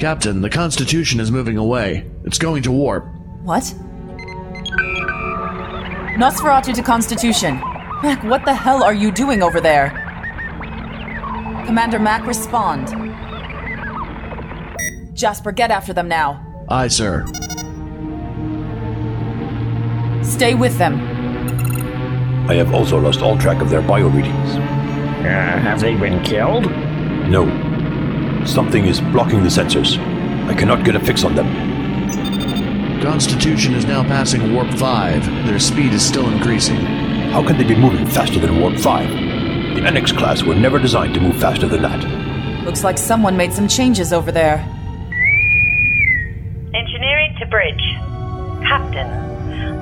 Captain, the Constitution is moving away. It's going to warp. What? Nosferatu to Constitution. Mak, what the hell are you doing over there? Commander Mak, respond. Jasper, get after them now. Aye, sir. Stay with them. I have also lost all track of their bio readings. Uh, have they been killed? No. Something is blocking the sensors. I cannot get a fix on them. Constitution is now passing Warp 5. Their speed is still increasing. How can they be moving faster than Warp 5? The NX class were never designed to move faster than that. Looks like someone made some changes over there. Engineering to bridge. Captain,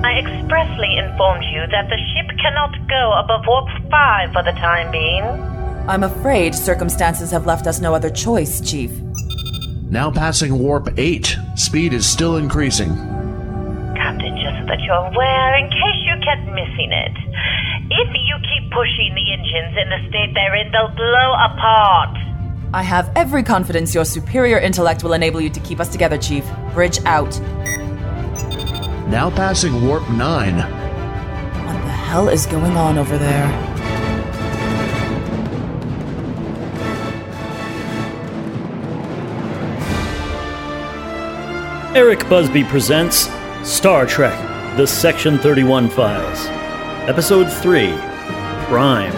I expressly informed you that the ship cannot go above warp 5 for the time being. I'm afraid circumstances have left us no other choice, Chief. Now passing Warp 8. Speed is still increasing. Captain, just so that you're aware, in case you kept missing it, if you keep pushing the engines in the state they're in, they'll blow apart. I have every confidence your superior intellect will enable you to keep us together, Chief. Bridge out. Now passing Warp 9. What the hell is going on over there? Eric Busby presents Star Trek The Section 31 Files, Episode 3 Prime.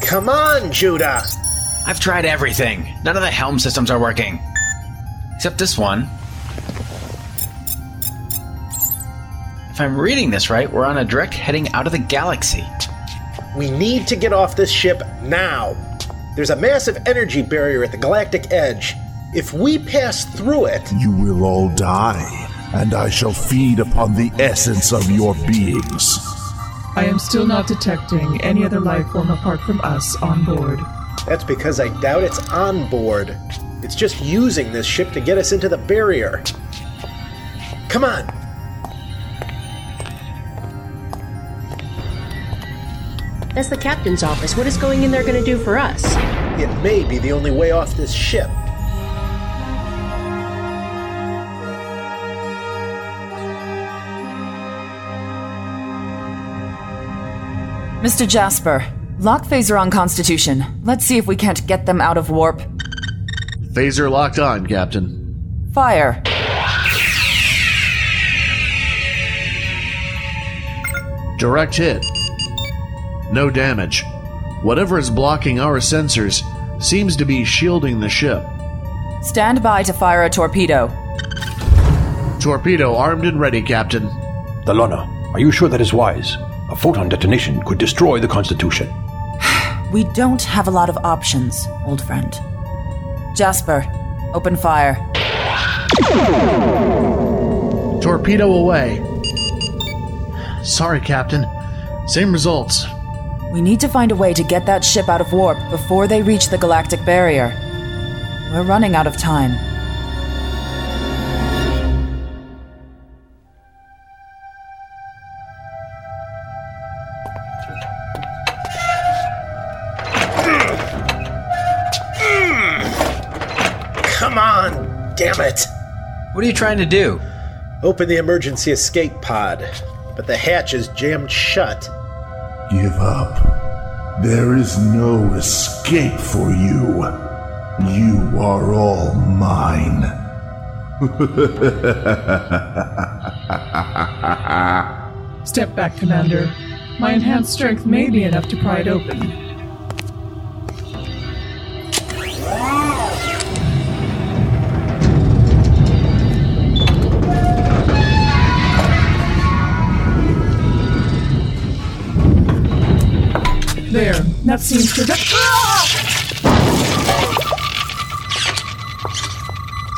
Come on, Judah! I've tried everything. None of the helm systems are working. Except this one. If I'm reading this right, we're on a direct heading out of the galaxy. We need to get off this ship now. There's a massive energy barrier at the galactic edge. If we pass through it, You will all die, and I shall feed upon the essence of your beings. I am still not detecting any other life form apart from us on board. That's because I doubt it's on board. It's just using this ship to get us into the barrier. Come on. That's the captain's office. What is going in there going to do for us? It may be the only way off this ship. Mr. Jasper, lock phaser on Constitution. Let's see if we can't get them out of warp. Phaser locked on, Captain. Fire. Direct hit. No damage. Whatever is blocking our sensors seems to be shielding the ship. Stand by to fire a torpedo. Torpedo armed and ready, Captain. Dalonna, are you sure that is wise? A photon detonation could destroy the Constitution. We don't have a lot of options, old friend. Jasper, open fire. Torpedo away. Sorry, Captain. Same results. We need to find a way to get that ship out of warp before they reach the galactic barrier. We're running out of time. Damn it! What are you trying to do? Open the emergency escape pod, but the hatch is jammed shut. Give up. There is no escape for you. You are all mine. Step back, Commander. My enhanced strength may be enough to pry it open. That seems to.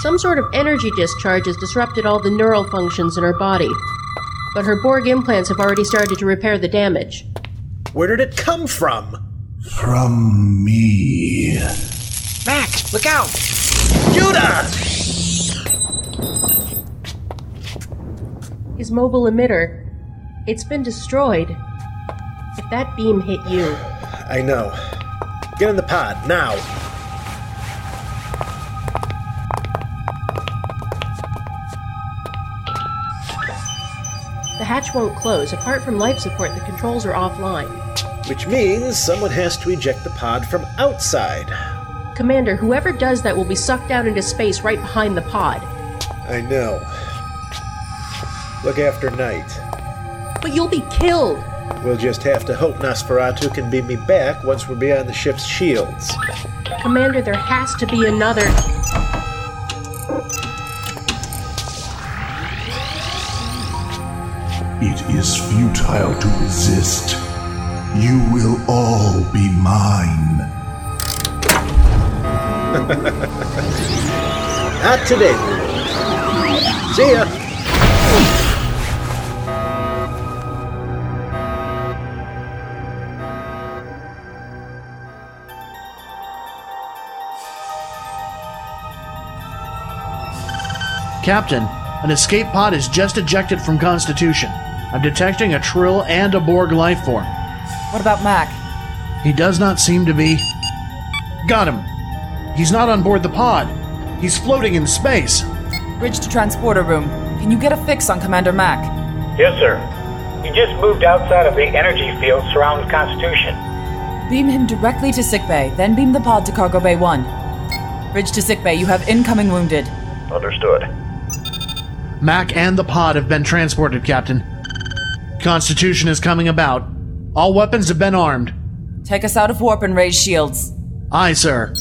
Some sort of energy discharge has disrupted all the neural functions in her body. But her Borg implants have already started to repair the damage. Where did it come from? from me. Mak, look out! Judah! His mobile emitter. It's been destroyed. If that beam hit you, I know. Get in the pod, now. the hatch won't close. Apart from life support, the controls are offline. Which means someone has to eject the pod from outside. Commander, whoever does that will be sucked out into space right behind the pod. I know. Look after Knight. But you'll be killed! We'll just have to hope Nosferatu can beam me back once we're beyond the ship's shields. Commander, there has to be another. It is futile to resist. You will all be mine. Not today. See ya. Captain, an escape pod is just ejected from Constitution. I'm detecting a Trill and a Borg life form. What about Mak? He does not seem to be. Got him. He's not on board the pod. He's floating in space. Bridge to transporter room. Can you get a fix on Commander Mak? Yes, sir. He just moved outside of the energy field surrounding Constitution. Beam him directly to sickbay, then beam the pod to cargo bay 1. Bridge to sickbay, you have incoming wounded. Understood. Mak and the pod have been transported, Captain. Constitution is coming about. All weapons have been armed. Take us out of warp and raise shields. Aye, sir.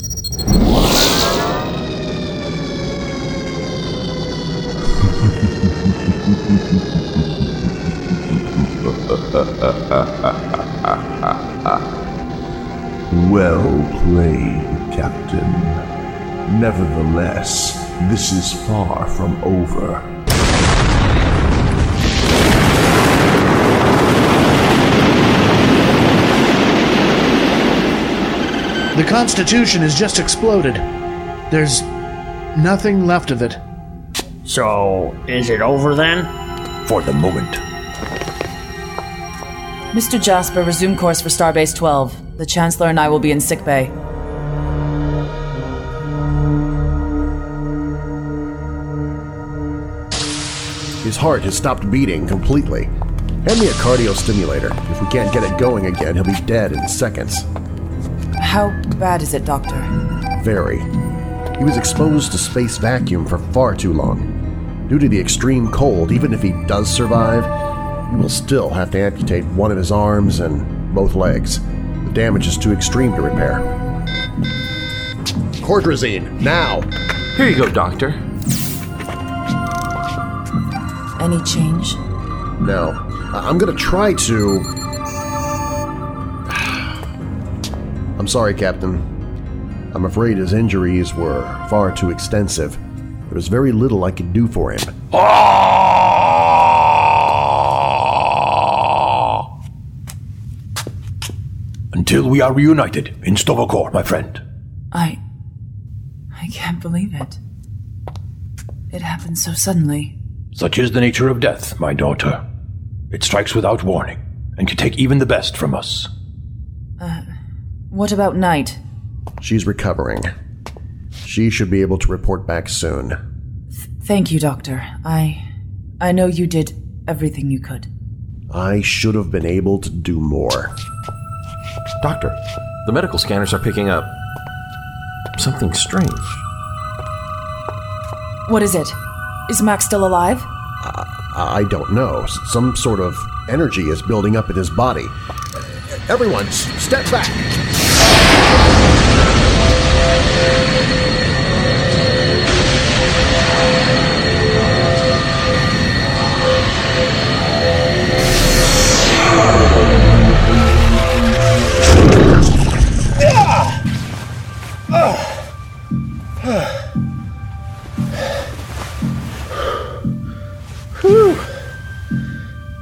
Well played, Captain. Nevertheless, this is far from over. The Constitution has just exploded. There's nothing left of it. So, is it over then? For the moment. Mr. Jasper, resume course for Starbase 12. The Chancellor and I will be in sickbay. His heart has stopped beating completely. Hand me a cardio stimulator. If we can't get it going again, he'll be dead in seconds. How bad is it, Doctor? Very. He was exposed to space vacuum for far too long. Due to the extreme cold, even if he does survive, he will still have to amputate one of his arms and both legs. The damage is too extreme to repair. Cordrazine, now! Here you go, Doctor. Any change? No. I- I'm gonna try to. I'm sorry, Captain. I'm afraid his injuries were far too extensive. There was very little I could do for him. Ah! Until we are reunited in Stovokor, my friend. I. I can't believe it. It happened so suddenly. Such is the nature of death, my daughter. It strikes without warning, and can take even the best from us. Uh, what about Knight? She's recovering. She should be able to report back soon. Thank you, Doctor. I. I know you did everything you could. I should have been able to do more. Doctor, the medical scanners are picking up something strange. What is it? Is Max still alive? I don't know. Some sort of energy is building up in his body. Everyone, step back!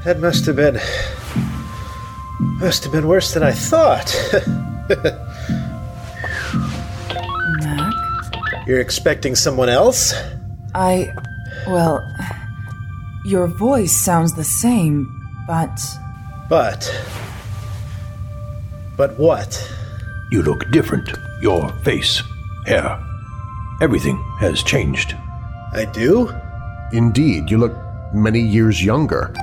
That must have been. must have been worse than I thought. Mak? You're expecting someone else? I. Well. Your voice sounds the same, but. But. But what? You look different. Your face, hair, everything has changed. I do? Indeed, you look many years younger.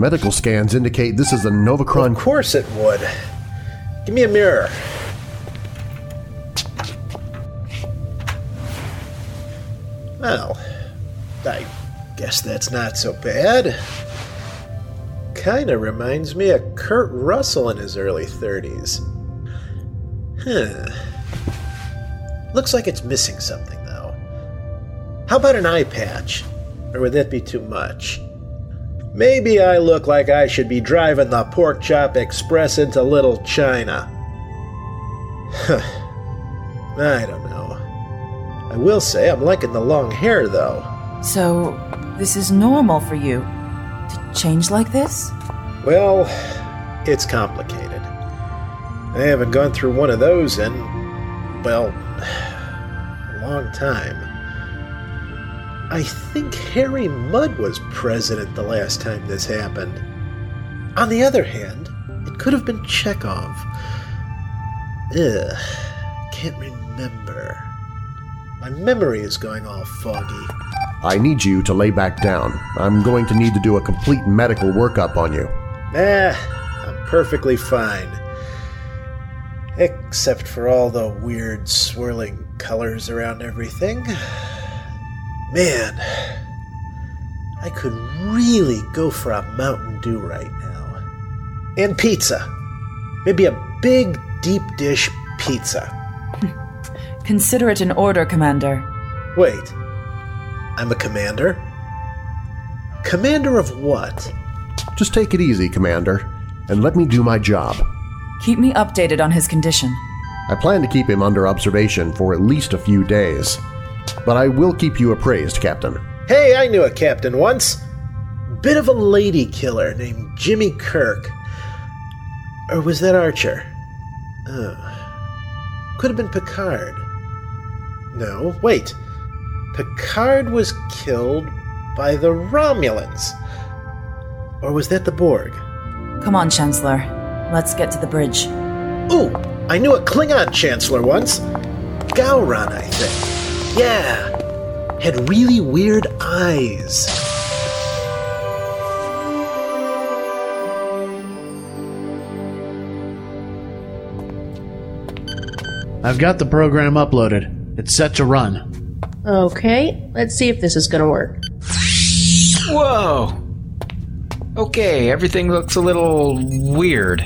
Medical scans indicate this is a Novacron. Of course it would. Give me a mirror. Well, I guess that's not so bad. Kinda reminds me of Kurt Russell in his early 30s. Huh. Looks like it's missing something, though. How about an eye patch? Or would that be too much? Maybe I look like I should be driving the Pork Chop Express into Little China. Huh. I don't know. I will say I'm liking the long hair, though. So, this is normal for you? To change like this? Well, it's complicated. I haven't gone through one of those in, well, a long time. I think Harry Mudd was president the last time this happened. On the other hand, it could have been Chekhov. Ugh, can't remember. My memory is going all foggy. I need you to lay back down. I'm going to need to do a complete medical workup on you. Eh, I'm perfectly fine. Except for all the weird swirling colors around everything. Man, I could really go for a Mountain Dew right now. And pizza. Maybe a big, deep dish pizza. Consider it an order, Commander. Wait. I'm a commander? Commander of what? Just take it easy, Commander, and let me do my job. Keep me updated on his condition. I plan to keep him under observation for at least a few days. But I will keep you appraised, Captain. Hey, I knew a captain once. Bit of a lady killer named Jimmy Kirk. Or was that Archer? Oh. Could have been Picard. No, wait. Picard was killed by the Romulans. Or was that the Borg? Come on, Chancellor. Let's get to the bridge. Ooh, I knew a Klingon Chancellor once. Gowron, I think. Yeah. Had really weird eyes. I've got the program uploaded. It's set to run. Okay, let's see if this is gonna work. Whoa! Okay, everything looks a little weird.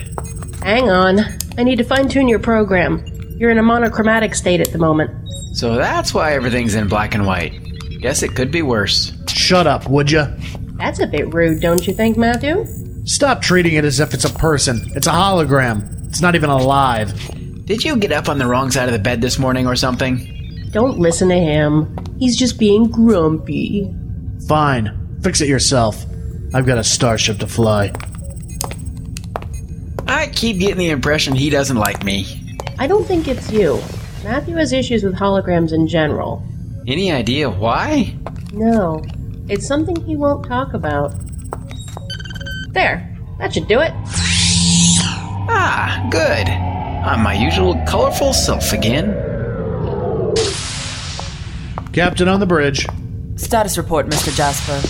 Hang on. I need to fine tune your program. You're in a monochromatic state at the moment. So that's why everything's in black and white. Guess it could be worse. Shut up, would ya? That's a bit rude, don't you think, Matthew? Stop treating it as if it's a person. It's a hologram. It's not even alive. Did you get up on the wrong side of the bed this morning or something? Don't listen to him. He's just being grumpy. Fine. Fix it yourself. I've got a starship to fly. I keep getting the impression he doesn't like me. I don't think it's you. Matthew has issues with holograms in general. Any idea why? No, it's something he won't talk about. There, that should do it. Ah, good. I'm my usual colorful self again. Captain on the bridge. Status report, Mr. Jasper.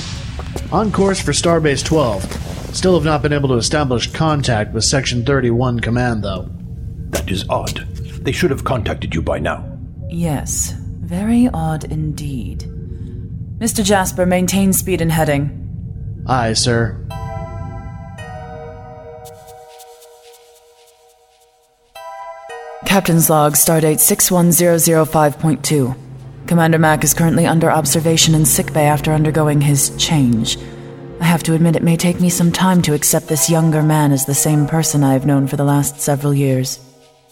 On course for Starbase 12. Still have not been able to establish contact with Section 31 Command, though. That is odd. They should have contacted you by now. Yes, very odd indeed. Mr. Jasper, maintain speed and heading. Aye, sir. Captain's log, stardate 61005.2. Commander Mak is currently under observation in sickbay after undergoing his change. I have to admit it may take me some time to accept this younger man as the same person I have known for the last several years.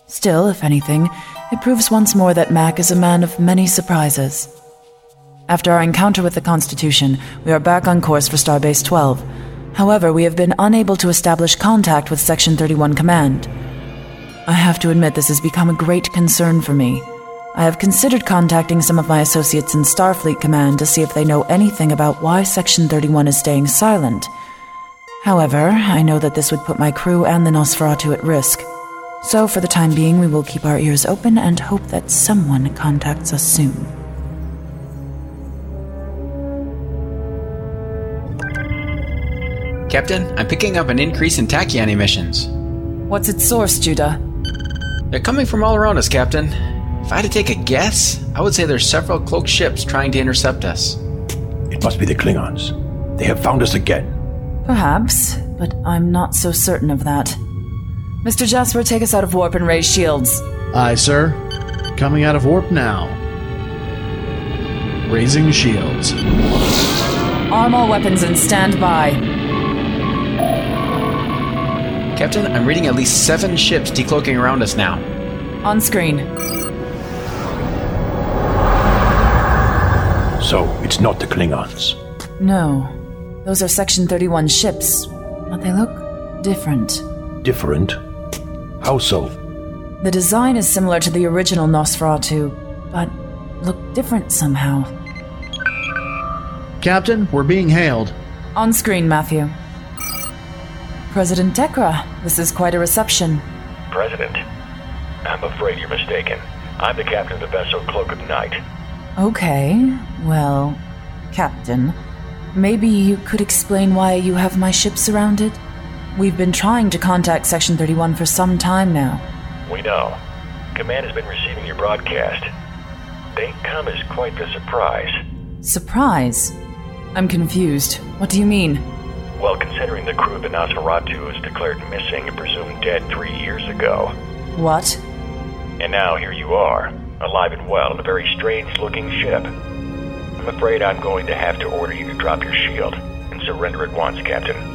Still, if anything, it proves once more that Mak is a man of many surprises. After our encounter with the Constitution, we are back on course for Starbase 12. However, we have been unable to establish contact with Section 31 Command. I have to admit this has become a great concern for me. I have considered contacting some of my associates in Starfleet Command to see if they know anything about why Section 31 is staying silent. However, I know that this would put my crew and the Nosferatu at risk. So, for the time being, we will keep our ears open and hope that someone contacts us soon. Captain, I'm picking up an increase in tachyon emissions. What's its source, Judah? They're coming from all around us, Captain. If I had to take a guess, I would say there's several cloaked ships trying to intercept us. It must be the Klingons. They have found us again. Perhaps, but I'm not so certain of that. Mr. Jasper, take us out of warp and raise shields. Aye, sir. Coming out of warp now. Raising shields. Arm all weapons and stand by. Captain, I'm reading at least seven ships decloaking around us now. On screen. So, it's not the Klingons. No. Those are Section 31 ships, but they look different. Different? How so? The design is similar to the original Nosferatu, but look different somehow. Captain, we're being hailed. On screen, Matthew. President Dekra, this is quite a reception. President? I'm afraid you're mistaken. I'm the captain of the vessel Cloak of Night. Okay, well, Captain, maybe you could explain why you have my ship surrounded? We've been trying to contact Section 31 for some time now. We know. Command has been receiving your broadcast. They come as quite the surprise. Surprise? I'm confused. What do you mean? Well, considering the crew of the Nosferatu was declared missing and presumed dead three years ago. What? And now here you are, alive and well in a very strange looking ship. I'm afraid I'm going to have to order you to drop your shield and surrender at once, Captain.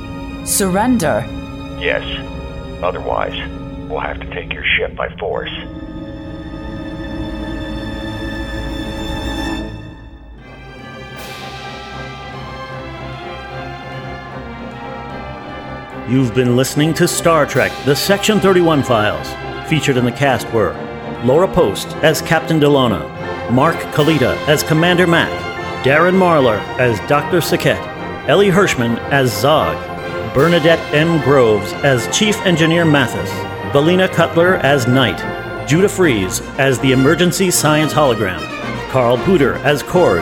Surrender? Yes. Otherwise, we'll have to take your ship by force. You've been listening to Star Trek The Section 31 Files. Featured in the cast were Laura Post as Captain Dalonna, Mark Kalita as Commander Mak, Daren Marlar as Dr. Sahket, Ellie Hirschman as Zog, Bernadette M. Groves as Chief Engineer Mathus, Valina Cutler as Knight, Judah Fries as the Emergency Science Hologram, Carl Pooter as Korg,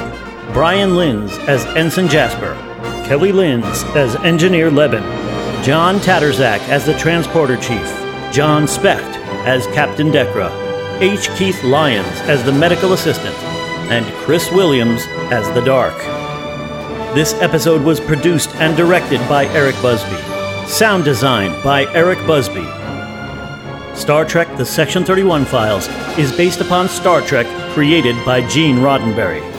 Brian Linz as Ensign Jasper, Kelly Linz as Engineer Leben, John Tatterzak as the Transporter Chief, John Specht as Captain Dekra, H. Keith Lyons as the Medical Assistant, and Chris Williams as the Dark. This episode was produced and directed by Eric Busby. Sound design by Eric Busby. Star Trek The Section 31 Files is based upon Star Trek created by Gene Roddenberry.